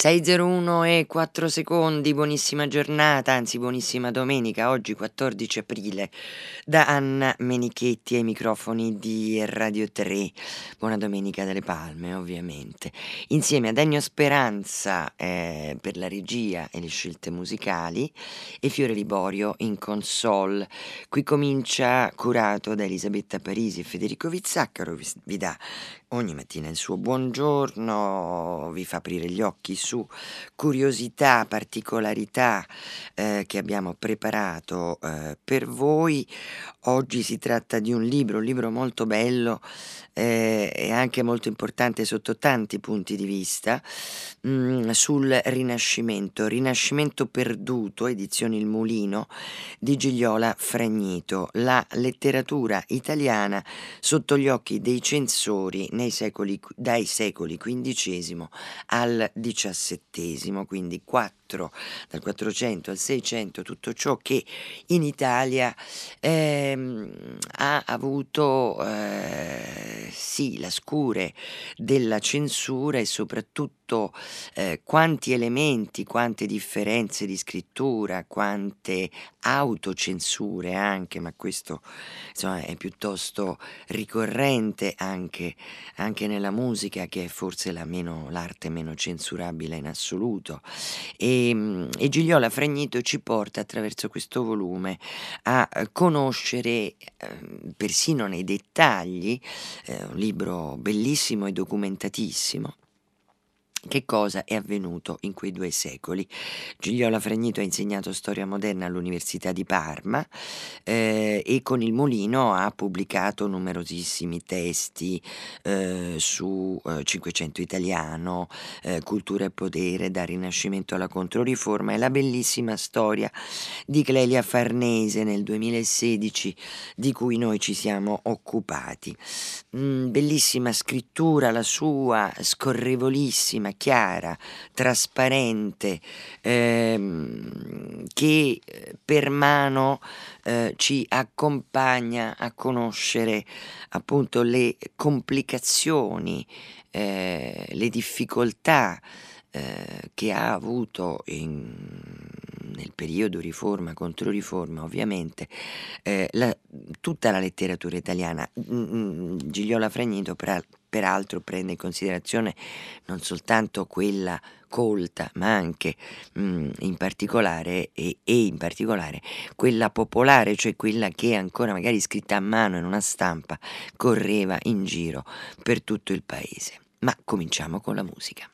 601 e 4 secondi, buonissima giornata, anzi buonissima domenica, oggi 14 aprile, da Anna Menichetti ai microfoni di Radio 3. Buona domenica delle palme, ovviamente. Insieme a Degno Speranza eh, per la regia e le scelte musicali e Fiore Liborio in console. Qui comincia curato da Elisabetta Parisi e Federico Vizzaccaro, vi, vi dà ogni mattina il suo buongiorno, vi fa aprire gli occhi su curiosità, particolarità eh, che abbiamo preparato eh, per voi. Oggi si tratta di un libro, un libro molto bello eh, e anche molto importante sotto tanti punti di vista, mh, mm, sul Rinascimento, Rinascimento perduto, edizioni Il Mulino, di Gigliola Fragnito, la letteratura italiana sotto gli occhi dei censori secoli, dai secoli XV al XVII, quindi quattro, dal 400 al 600, tutto ciò che in Italia ehm, ha avuto eh, sì, la scure della censura e soprattutto eh, quanti elementi, quante differenze di scrittura, quante autocensure anche, ma questo insomma, è piuttosto ricorrente anche, anche nella musica che è forse la meno, l'arte meno censurabile in assoluto. E, ehm, e Gigliola Fragnito ci porta attraverso questo volume a eh, conoscere eh, persino nei dettagli, eh, un libro bellissimo e documentatissimo, che cosa è avvenuto in quei due secoli? Gigliola Fragnito ha insegnato storia moderna all'Università di Parma eh, e con il Molino ha pubblicato numerosissimi testi eh, su eh, Cinquecento italiano, eh, Cultura e potere, dal Rinascimento alla Controriforma e la bellissima storia di Clelia Farnese nel 2016 di cui noi ci siamo occupati. Mm, bellissima scrittura la sua, scorrevolissima chiarissima, chiara, trasparente, ehm, che eh, per mano eh, ci accompagna a conoscere appunto le complicazioni, eh, le difficoltà eh, che ha avuto in, nel periodo riforma contro riforma ovviamente eh, la, tutta la letteratura italiana. Gigliola Fragnito per, peraltro prende in considerazione non soltanto quella colta, ma anche mh, mm, in particolare e, e, in particolare quella popolare, cioè quella che ancora magari scritta a mano in una stampa correva in giro per tutto il paese. Ma cominciamo con la musica.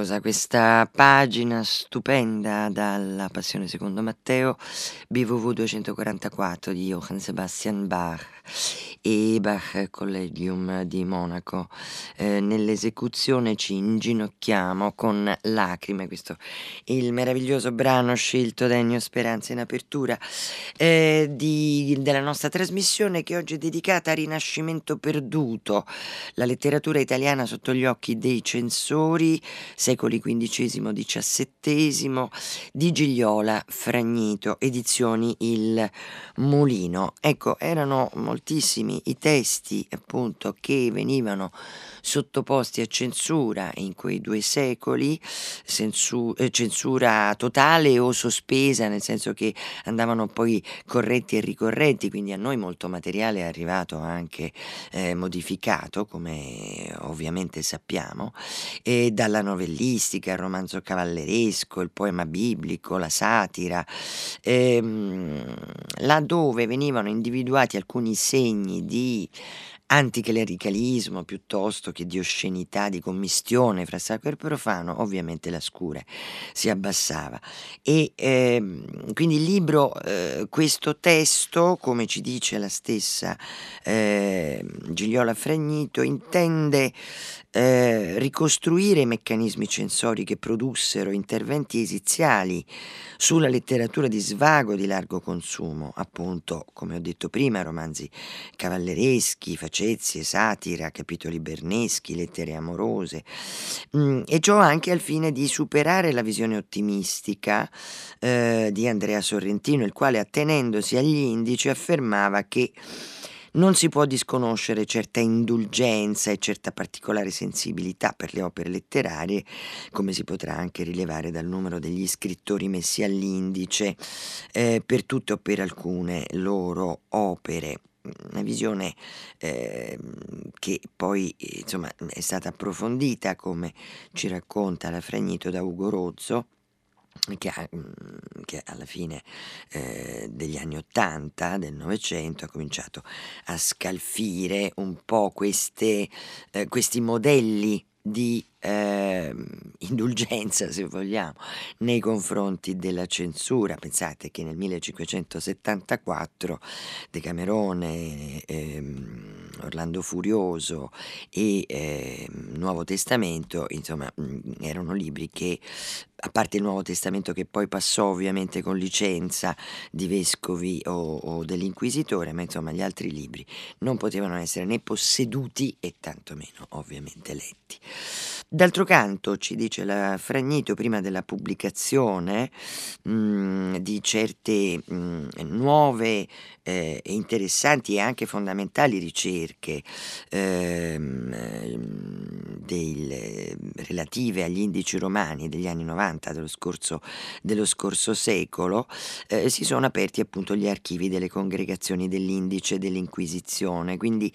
Meravigliosa questa pagina stupenda dalla Passione secondo Matteo, BWV 244 di Johann Sebastian Bach e Bach Collegium di Monaco. Eh, nell'esecuzione ci inginocchiamo con lacrime, questo è il meraviglioso brano scelto da Ennio Speranza in apertura eh, di, della nostra trasmissione che oggi è dedicata a Rinascimento perduto, la letteratura italiana sotto gli occhi dei censori secoli XV-XVII, di Gigliola Fragnito, edizioni Il Mulino. Ecco, erano moltissimi i testi appunto che venivano sottoposti a censura in quei due secoli, sensu- eh, censura totale o sospesa, nel senso che andavano poi corretti e ricorretti, quindi a noi molto materiale è arrivato anche eh, modificato, come ovviamente sappiamo, e dalla novellistica, il romanzo cavalleresco, il poema biblico, la satira, ehm, laddove venivano individuati alcuni segni di anticlericalismo piuttosto che di oscenità, di commistione fra sacro e profano, ovviamente la scure si abbassava. E ehm, quindi il libro, eh, questo testo, come ci dice la stessa eh, Gigliola Fragnito, intende eh, ricostruire i meccanismi censori che produssero interventi esiziali sulla letteratura di svago di largo consumo, appunto, come ho detto prima, romanzi cavallereschi, facezie, satira, capitoli berneschi, lettere amorose, mm, e ciò anche al fine di superare la visione ottimistica eh, di Andrea Sorrentino, il quale attenendosi agli indici affermava che non si può disconoscere certa indulgenza e certa particolare sensibilità per le opere letterarie, come si potrà anche rilevare dal numero degli scrittori messi all'indice eh, per tutte o per alcune loro opere. Una visione eh, che poi insomma, è stata approfondita, come ci racconta la Fragnito da Ugo Rozzo, che, mhmm, che alla fine eh, degli anni Ottanta, del Novecento, ha cominciato a scalfire un po' queste, eh, questi modelli di eh, indulgenza, se vogliamo, nei confronti della censura. Pensate che nel 1574 Decamerone, ehm, Orlando Furioso e eh, Nuovo Testamento, insomma, erano libri che, a parte il Nuovo Testamento che poi passò ovviamente con licenza di vescovi o, o dell'inquisitore, ma insomma gli altri libri non potevano essere né posseduti e tantomeno ovviamente letti. D'altro canto, ci dice la Fragnito prima della pubblicazione mh, mm, di certe mh, mm, nuove eh, interessanti e anche fondamentali ricerche ehm, del, relative agli indici romani degli anni 90 dello scorso, dello scorso secolo, eh, si sono aperti appunto gli archivi delle congregazioni dell'indice dell'Inquisizione, quindi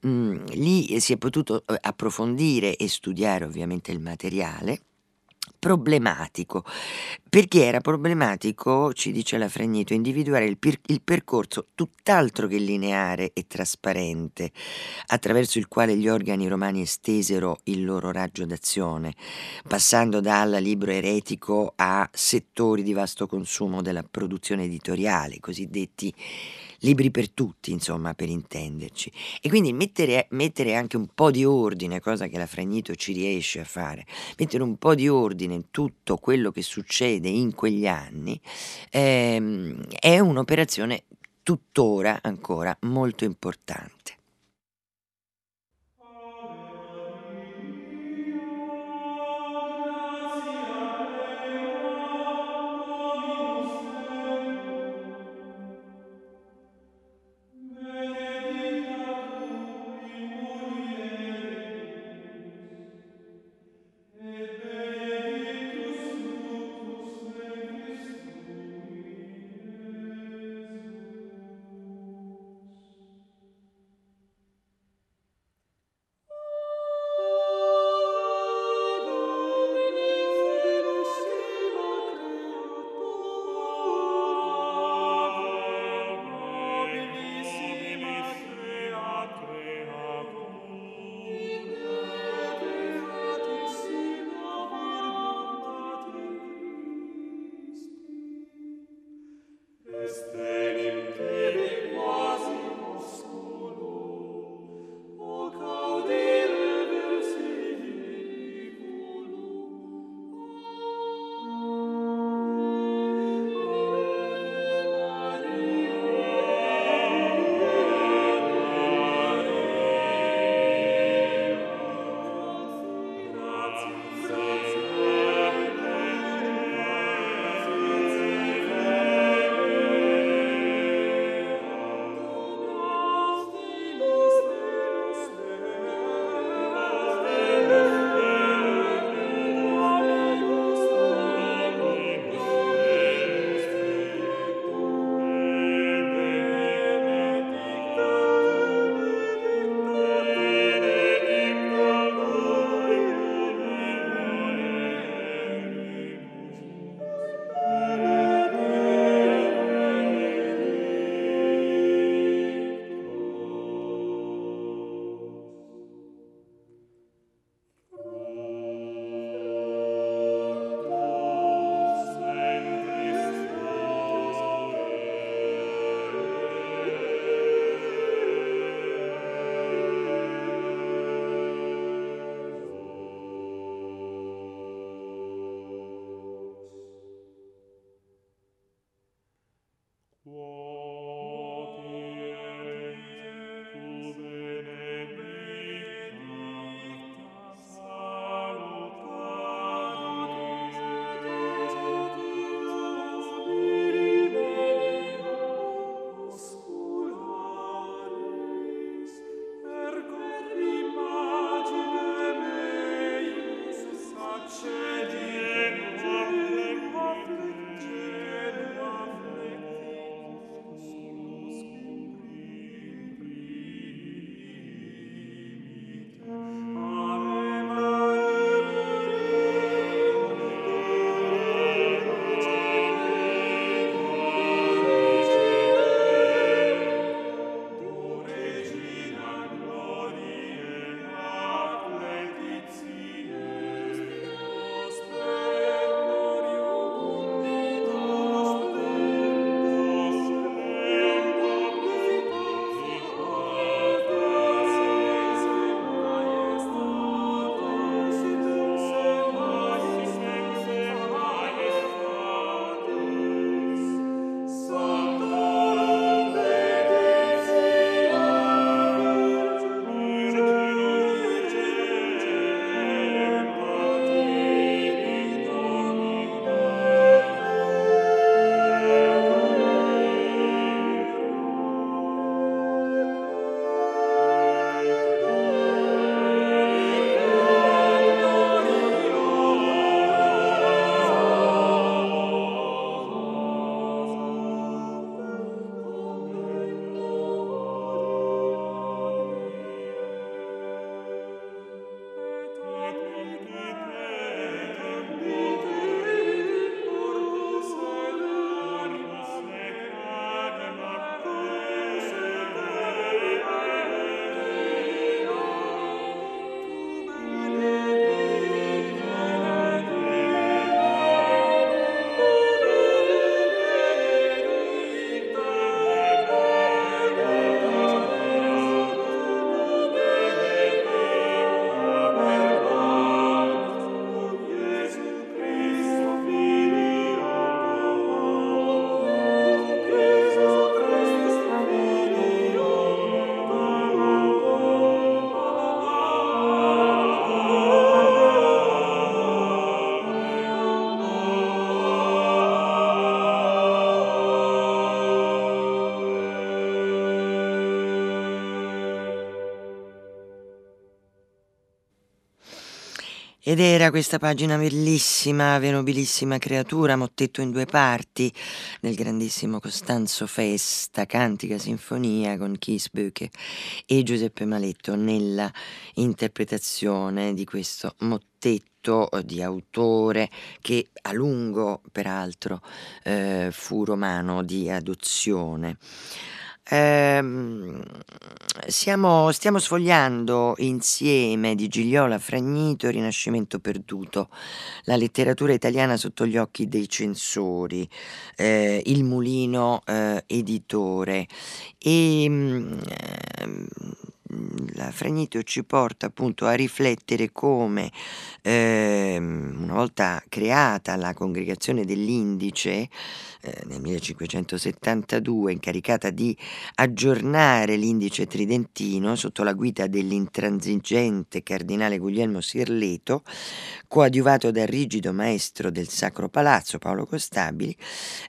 mh, lì si è potuto eh, approfondire e studiare ovviamente il materiale problematico. Perché era problematico, ci dice la Fragnito, individuare il, per- il, percorso tutt'altro che lineare e trasparente attraverso il quale gli organi romani estesero il loro raggio d'azione, passando dal libro eretico a settori di vasto consumo della produzione editoriale, cosiddetti libri per tutti, insomma, per intenderci. E quindi mettere, mettere, anche un po' di ordine, cosa che la Fragnito ci riesce a fare, mettere un po' di ordine in tutto quello che succede in quegli anni, ehm, è un'operazione tuttora ancora molto importante. Ed era questa pagina bellissima, venobilissima creatura, mottetto in due parti, del grandissimo Costanzo Festa, Cantica Sinfonia con Keith Böke e Giuseppe Maletto nella interpretazione di questo mottetto di autore che a lungo peraltro eh, fu romano di adozione. Ehm, siamo, stiamo sfogliando insieme di Gigliola Fragnito Rinascimento perduto, la letteratura italiana sotto gli occhi dei censori, eh, il mulino eh, editore. E ehm, la Fragnito ci porta appunto a riflettere come eh, una volta creata la congregazione dell'Indice eh, nel 1572 incaricata di aggiornare l'indice tridentino sotto la guida dell'intransigente cardinale Guglielmo Sirleto, coadiuvato dal rigido maestro del Sacro Palazzo Paolo Costabili,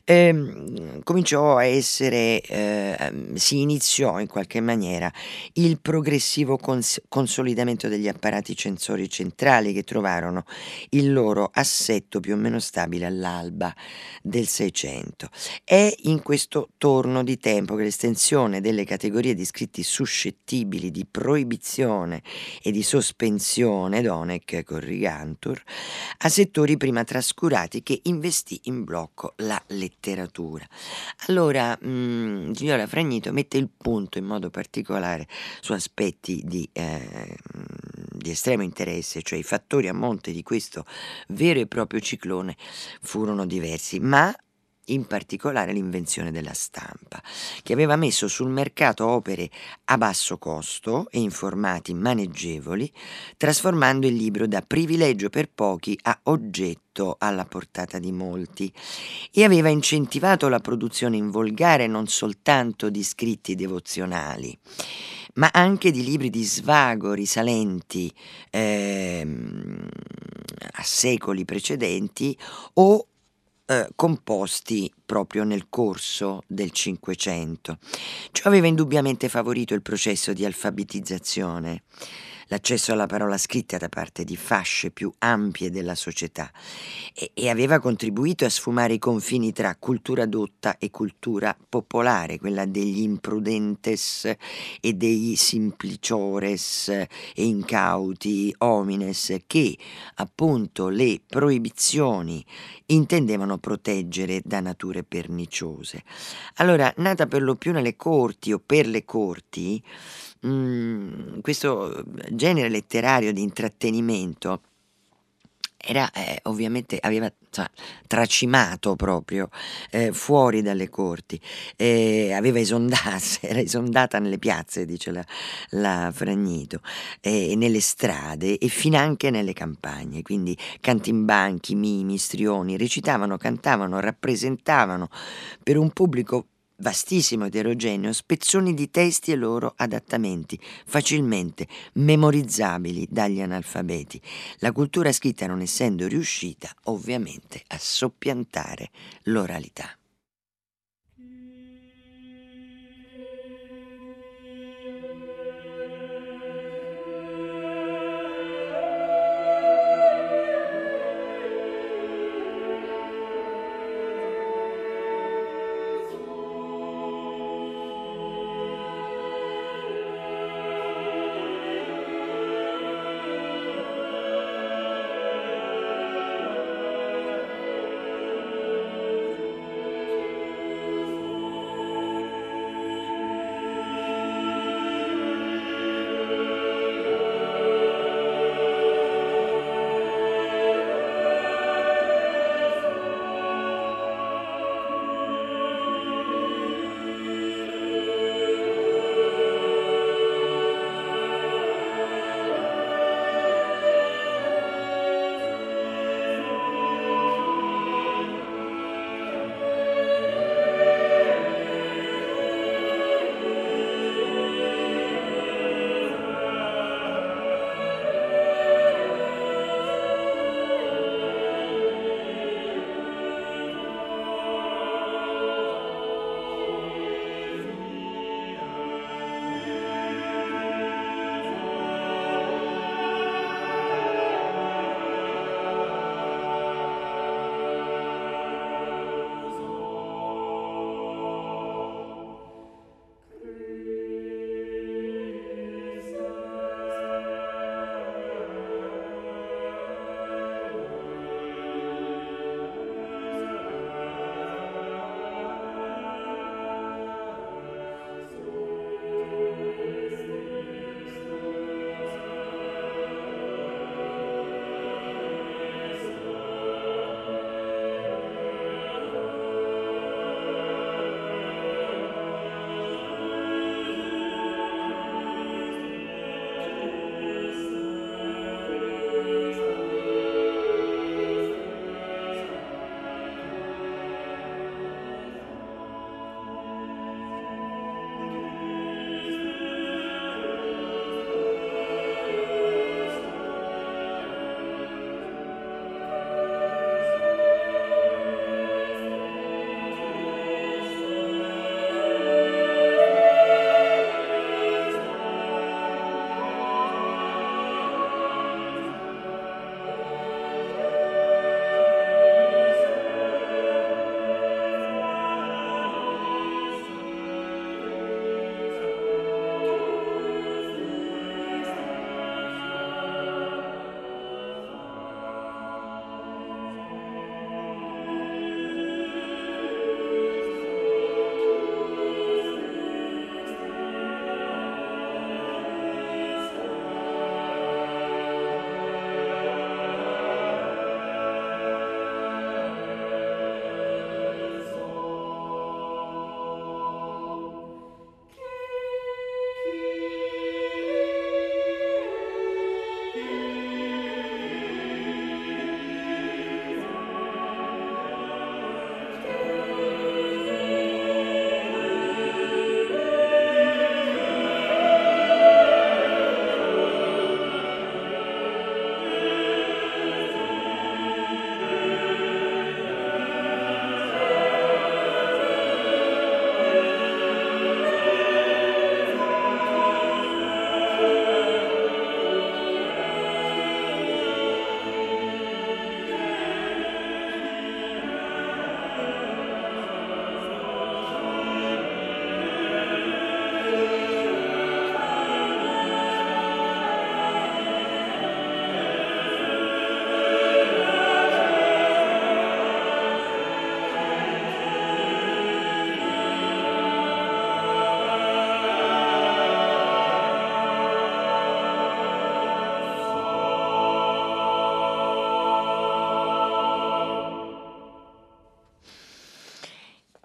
ehm, cominciò a essere, eh, si iniziò in qualche maniera il progressivo cons- consolidamento degli apparati censori centrali che trovarono il loro assetto più o meno stabile all'alba del Seicento. È in questo torno di tempo che l'estensione delle categorie di scritti suscettibili di proibizione e di sospensione, Donec corrigantur, a settori prima trascurati che investì in blocco la letteratura. Allora, mh, mm, Gigliola Fragnito mette il punto in modo particolare su aspetti di, eh, di estremo interesse, cioè i fattori a monte di questo vero e proprio ciclone furono diversi, ma in particolare l'invenzione della stampa, che aveva messo sul mercato opere a basso costo e in formati maneggevoli, trasformando il libro da privilegio per pochi a oggetto alla portata di molti e aveva incentivato la produzione in volgare non soltanto di scritti devozionali, ma anche di libri di svago risalenti eh, a secoli precedenti o eh, composti proprio nel corso del Cinquecento. Ciò aveva indubbiamente favorito il processo di alfabetizzazione l'accesso alla parola scritta da parte di fasce più ampie della società e, e aveva contribuito a sfumare i confini tra cultura dotta e cultura popolare, quella degli imprudentes e dei simpliciores e incauti homines che appunto le proibizioni intendevano proteggere da nature perniciose. Allora, nata per lo più nelle corti o per le corti, mh, questo genere letterario di intrattenimento era eh, ovviamente aveva cioè, tracimato proprio eh, fuori dalle corti, eh, aveva esondato, era esondata nelle piazze, dice la, la Fragnito, nelle strade e finanche nelle campagne, quindi cantimbanchi, mimi, strioni, recitavano, cantavano, rappresentavano per un pubblico vastissimo eterogeneo, spezzoni di testi e loro adattamenti, facilmente memorizzabili dagli analfabeti, la cultura scritta non essendo riuscita ovviamente a soppiantare l'oralità.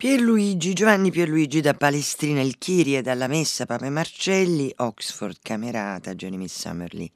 Pierluigi, Giovanni Pierluigi da Palestrina il Chirie, dalla Messa Pape Marcelli, Oxford Camerata, Jeremy Summerly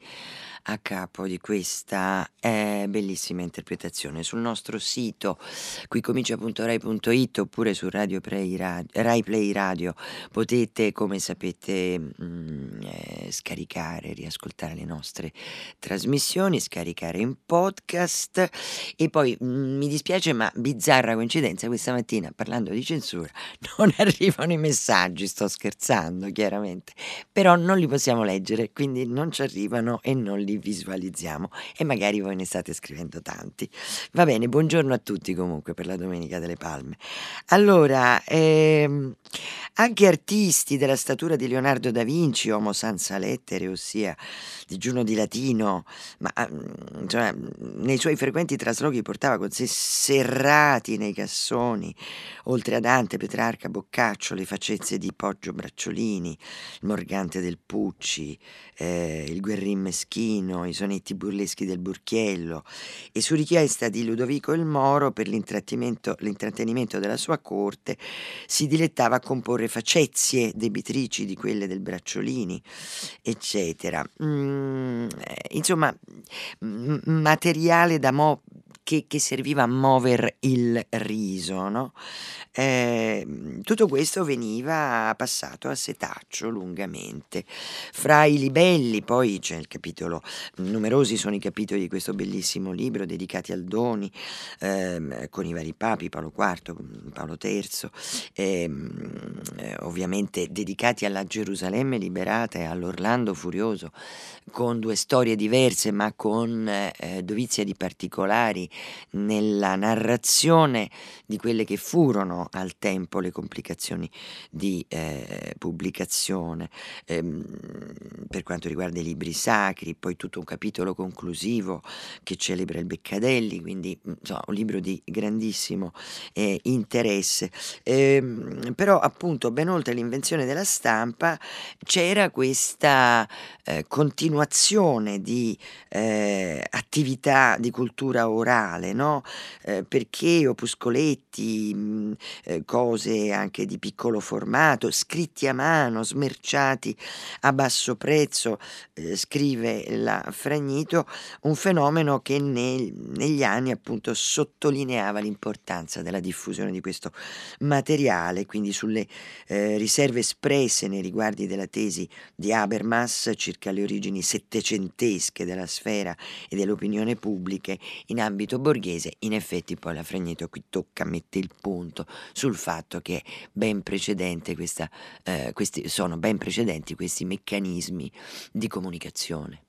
a capo di questa eh, bellissima interpretazione. Sul nostro sito qui comincia.rai.it oppure su Radio Play Radio, Rai Play Radio. Potete, come sapete, mh, mm, eh, scaricare, riascoltare le nostre trasmissioni, scaricare in podcast. E poi mh, mm, mi dispiace ma bizzarra coincidenza questa mattina parlando di censura non arrivano i messaggi, sto scherzando chiaramente, però non li possiamo leggere, quindi non ci arrivano e non li visualizziamo e magari voi ne state scrivendo tanti. Va bene, buongiorno a tutti comunque per la Domenica delle Palme. Allora, ehm, anche artisti della statura di Leonardo da Vinci, Homo senza lettere, ossia digiuno di latino, ma mm, insomma, nei suoi frequenti traslochi portava con sé serrati nei cassoni, oltre a Dante, Petrarca, Boccaccio, le faccezze di Poggio Bracciolini, il Morgante del Pucci, eh, il Guerrin Meschino, i sonetti burleschi del Burchiello e su richiesta di Ludovico il Moro per l'intrattenimento della sua corte si dilettava a comporre facezie debitrici di quelle del Bracciolini, eccetera. Mm, eh, insomma, materiale da mo- che, che, serviva a muovere il riso. No? Eh, tutto questo veniva passato a setaccio lungamente. Fra i libelli, poi c'è il capitolo, numerosi sono i capitoli di questo bellissimo libro dedicati al Doni, ehm, con i vari papi, Paolo IV, Paolo III, eh, ovviamente dedicati alla Gerusalemme liberata e all'Orlando furioso, con due storie diverse ma con eh, dovizia di particolari nella narrazione di quelle che furono al tempo le complicazioni di eh, pubblicazione ehm, per quanto riguarda i libri sacri, poi tutto un capitolo conclusivo che celebra il Beccadelli, quindi insomma, un libro di grandissimo eh, interesse. Ehm, però appunto ben oltre l'invenzione della stampa c'era questa eh, continuazione di eh, attività di cultura orale, no? eh, perché opuscoletti, mh, mm, eh, cose anche di piccolo formato, scritti a mano, smerciati a basso prezzo, eh, scrive la Fragnito, un fenomeno che nel, negli anni appunto sottolineava l'importanza della diffusione di questo materiale, quindi sulle eh, riserve espresse nei riguardi della tesi di Habermas circa le origini settecentesche della sfera e dell'opinione pubbliche in ambito borghese, in effetti poi la Fragneto qui tocca, mette il punto sul fatto che ben questa, eh, questi, sono ben precedenti questi meccanismi di comunicazione.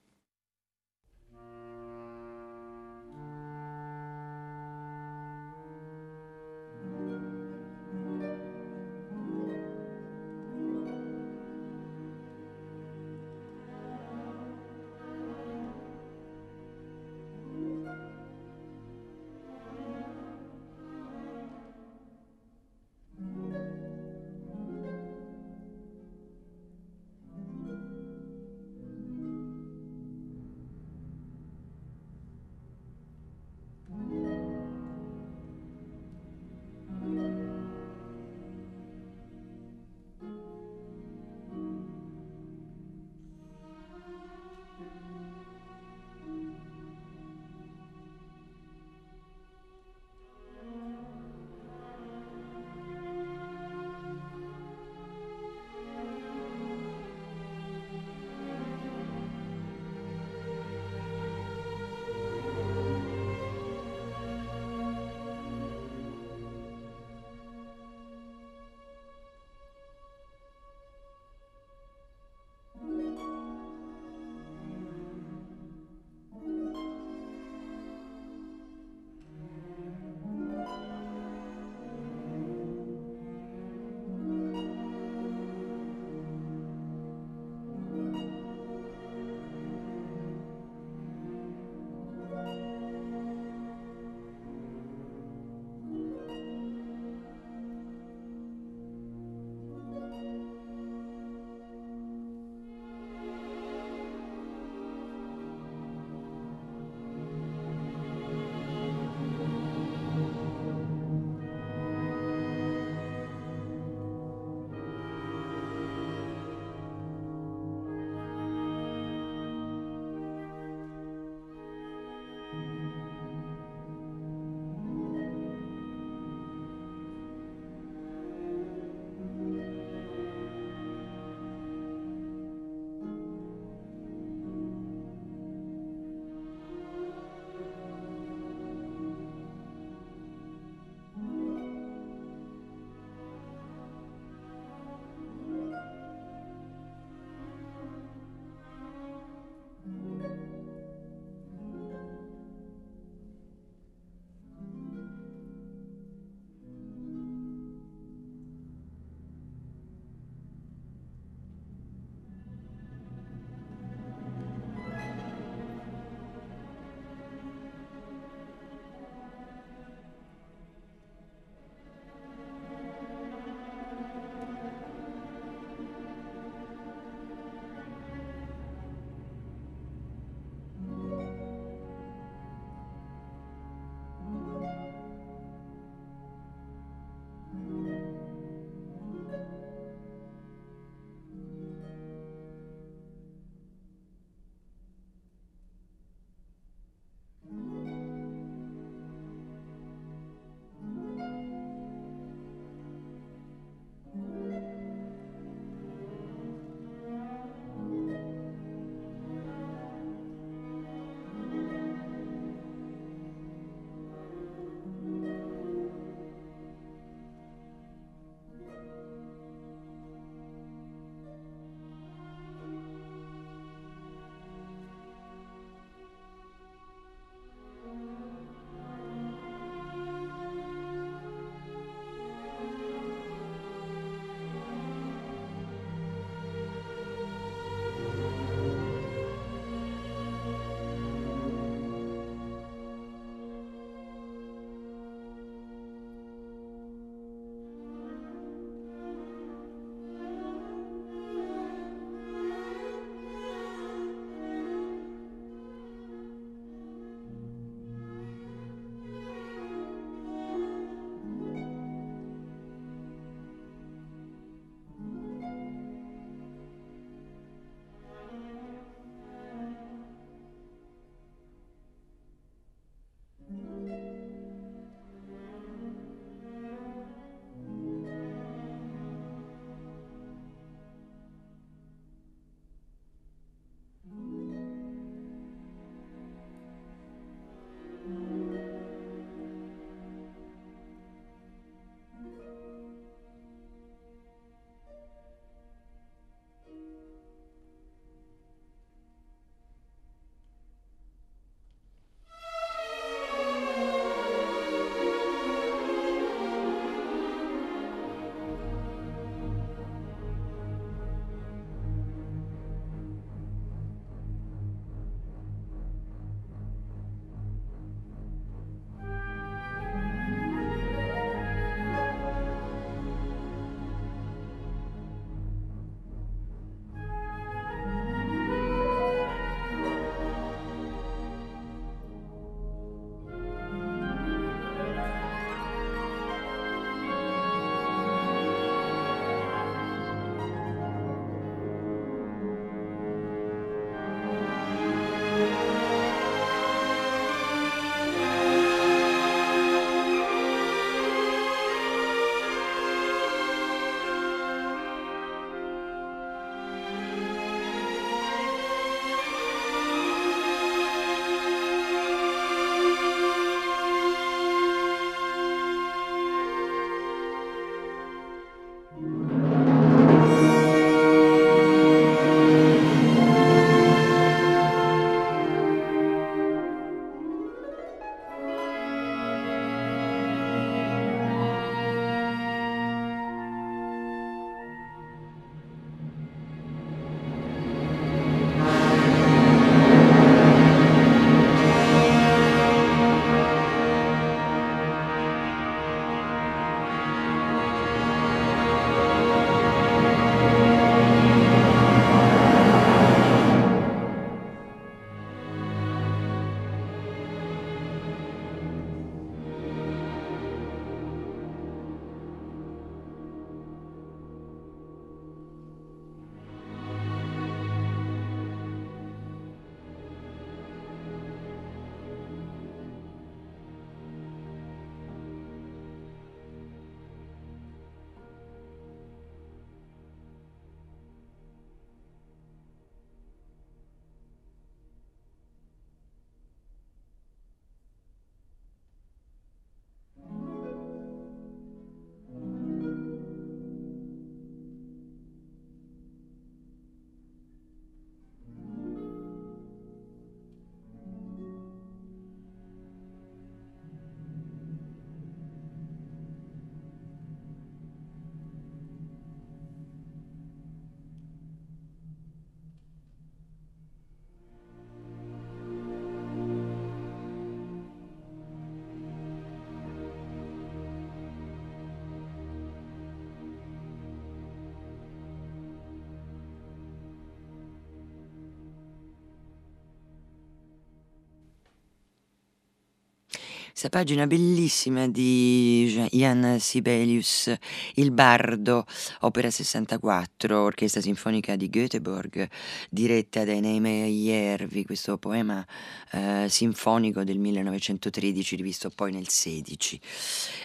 Questa pagina bellissima di Ian Sibelius, Il Bardo, opera 64, orchestra sinfonica di Göteborg, diretta da Eneime Iervi, questo poema eh, sinfonico del 1913, rivisto poi nel 16.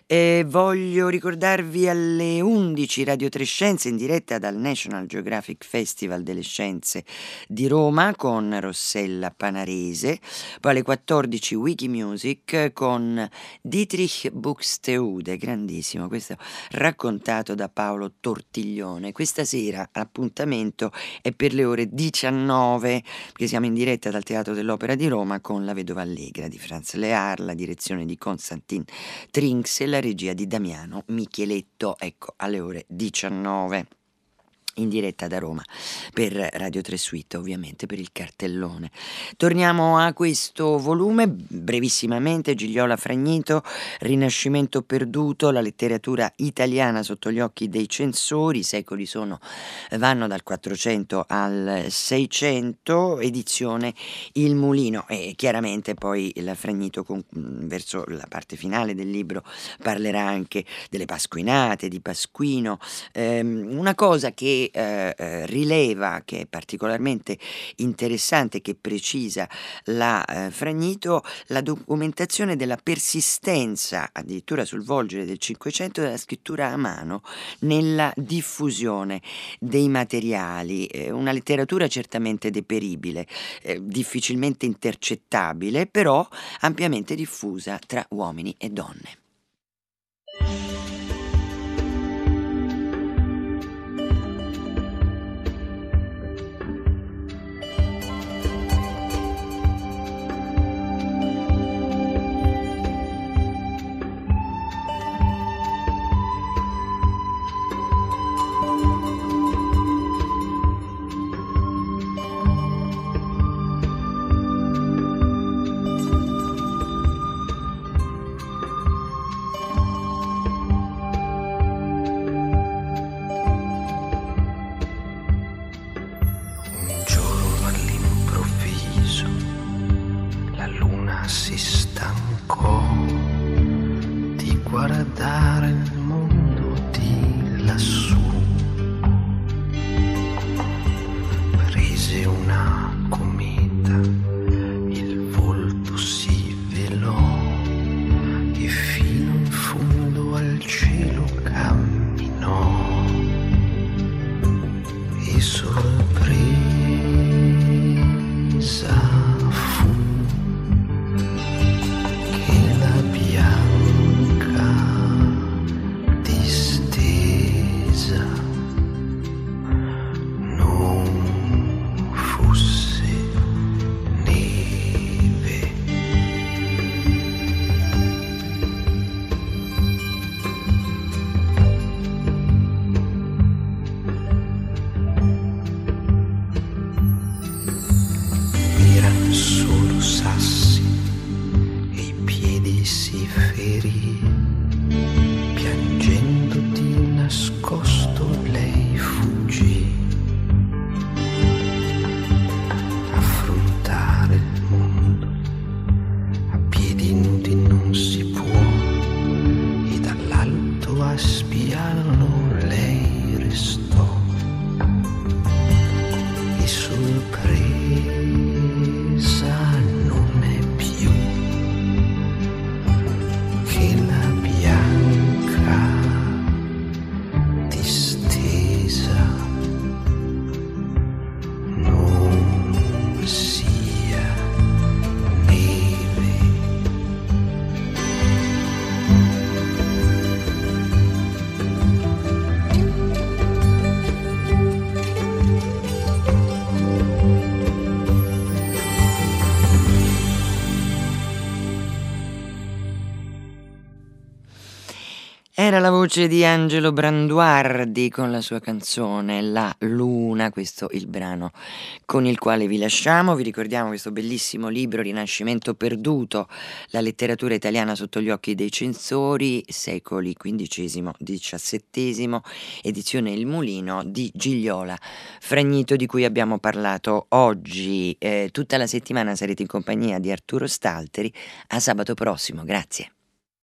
E voglio ricordarvi alle 11 Radio 3 Scienze in diretta dal National Geographic Festival delle Scienze di Roma con Rossella Panarese, poi alle 14 Wikimusic con Dietrich Buxtehude, grandissimo, questo raccontato da Paolo Tortiglione. Questa sera l'appuntamento è per le ore 19, perché siamo in diretta dal Teatro dell'Opera di Roma con La Vedova Allegra di Franz Lear, la direzione di Konstantin Trinks e la regia di Damiano Micheletto, ecco, alle ore 19 in diretta da Roma per Radio 3 Suite, ovviamente per il cartellone. Torniamo a questo volume brevissimamente, Gigliola Fragnito, Rinascimento perduto, la letteratura italiana sotto gli occhi dei censori, i secoli sono, vanno dal 400 al 600, edizione Il Mulino e chiaramente poi la Fragnito con, verso la parte finale del libro parlerà anche delle Pasquinate, di Pasquino, ehm, una cosa che eh, eh, rileva, che è particolarmente interessante, che precisa la eh, Fragnito, la documentazione della persistenza, addirittura sul volgere del Cinquecento, della scrittura a mano nella diffusione dei materiali. Eh, una letteratura certamente deperibile, eh, difficilmente intercettabile, però ampiamente diffusa tra uomini e donne. Voce di Angelo Branduardi con la sua canzone La Luna, questo il brano con il quale vi lasciamo. Vi ricordiamo questo bellissimo libro Rinascimento perduto, la letteratura italiana sotto gli occhi dei censori, secoli XV-XVII, edizione Il Mulino di Gigliola Fragnito di cui abbiamo parlato oggi. Eh, tutta la settimana sarete in compagnia di Arturo Stalteri. A sabato prossimo, grazie.